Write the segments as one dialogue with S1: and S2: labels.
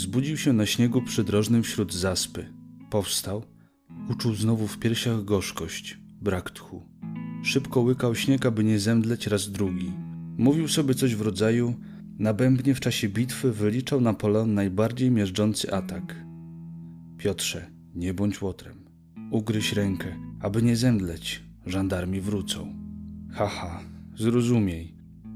S1: Zbudził się na śniegu przydrożnym wśród zaspy. Powstał, uczuł znowu w piersiach gorzkość, brak tchu. Szybko łykał śnieg, aby nie zemdleć raz drugi. Mówił sobie coś w rodzaju na bębnie w czasie bitwy wyliczał Napoleon najbardziej miażdżący atak. Piotrze, nie bądź łotrem. Ugryź rękę, aby nie zemdleć. Żandarmi wrócą. Haha, zrozumiej.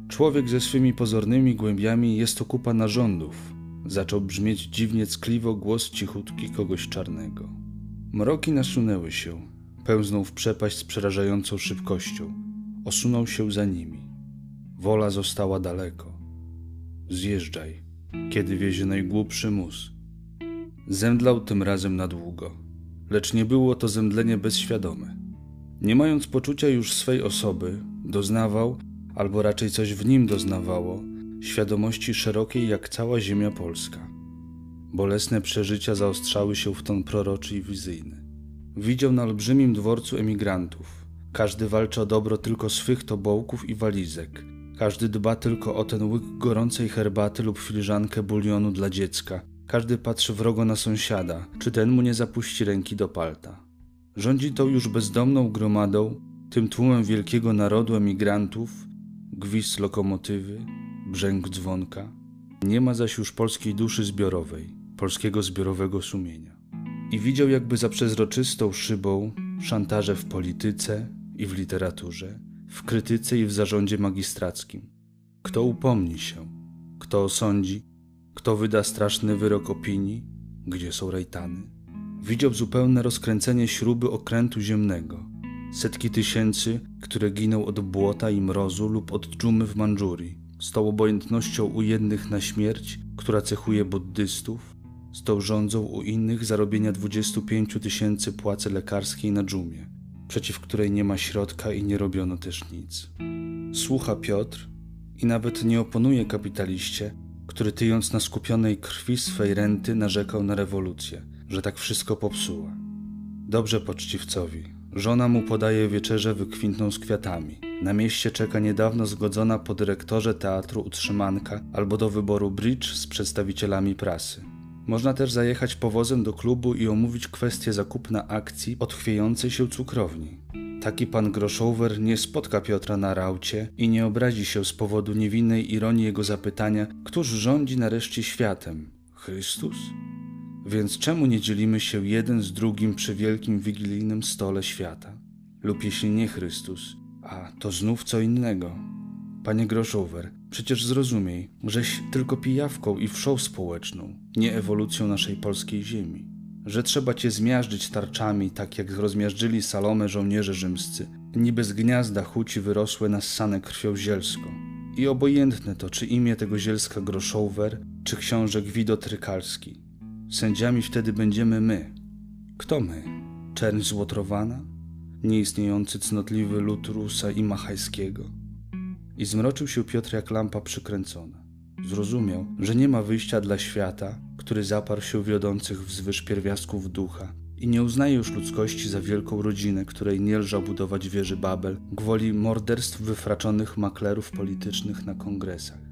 S1: Człowiek ze swymi pozornymi głębiami jest to kupa narządów. Zaczął brzmieć dziwnie ckliwo głos cichutki kogoś czarnego. Mroki nasunęły się. Pełznął w przepaść z przerażającą szybkością. Osunął się za nimi. Wola została daleko. Zjeżdżaj, kiedy wiezie najgłupszy mus. Zemdlał tym razem na długo, lecz nie było to zemdlenie bezświadome. Nie mając poczucia już swej osoby, doznawał, albo raczej coś w nim doznawało, świadomości szerokiej jak cała ziemia polska. Bolesne przeżycia zaostrzały się w ton proroczy i wizyjny. Widział na olbrzymim dworcu emigrantów. Każdy walczy o dobro tylko swych tobołków i walizek. Każdy dba tylko o ten łyk gorącej herbaty lub filiżankę bulionu dla dziecka. Każdy patrzy wrogo na sąsiada, czy ten mu nie zapuści ręki do palta. Rządzi tą już bezdomną gromadą, tym tłumem wielkiego narodu emigrantów, gwizd lokomotywy, brzęk dzwonka. Nie ma zaś już polskiej duszy zbiorowej, polskiego zbiorowego sumienia. I widział jakby za przezroczystą szybą szantaże w polityce i w literaturze, w krytyce i w zarządzie magistrackim. Kto upomni się, kto osądzi, kto wyda straszny wyrok opinii, gdzie są rejtany. Widział zupełne rozkręcenie śruby okrętu ziemnego, setki tysięcy, które giną od błota i mrozu lub od dżumy w Mandżurii, z tą obojętnością u jednych na śmierć, która cechuje buddystów, z tą rządzą u innych zarobienia 25 tysięcy płacy lekarskiej na dżumie, przeciw której nie ma środka i nie robiono też nic. Słucha Piotr i nawet nie oponuje kapitaliście, który tyjąc na skupionej krwi swej renty narzekał na rewolucję, że tak wszystko popsuła. Dobrze poczciwcowi. Żona mu podaje wieczerzę wykwintną z kwiatami. Na mieście czeka niedawno zgodzona po dyrektorze teatru utrzymanka albo do wyboru bridge z przedstawicielami prasy. Można też zajechać powozem do klubu i omówić kwestię zakupna akcji od chwiejącej się cukrowni. Taki pan Groszower nie spotka Piotra na raucie i nie obrazi się z powodu niewinnej ironii jego zapytania, któż rządzi nareszcie światem? Chrystus? Więc czemu nie dzielimy się jeden z drugim przy wielkim wigilijnym stole świata? Lub jeśli nie Chrystus, a to znów co innego. Panie Groszower, przecież zrozumiej, żeś tylko pijawką i wszą społeczną, nie ewolucją naszej polskiej ziemi. Że trzeba cię zmiażdżyć tarczami, tak jak rozmiażdżyli Salomę żołnierze rzymscy, niby z gniazda huci wyrosłe nassane krwią zielską. I obojętne to, czy imię tego zielska Groszower, czy książę Gwido Trykalski. Sędziami wtedy będziemy my. Kto my? Czerń złotrowana? Nieistniejący cnotliwy lud Rusa i Machajskiego? I zmroczył się Piotr jak lampa przykręcona. Zrozumiał, że nie ma wyjścia dla świata, który zaparł się wiodących wzwyż pierwiastków ducha i nie uznaje już ludzkości za wielką rodzinę, której nie lżał budować wieży Babel gwoli morderstw wyfraczonych maklerów politycznych na kongresach.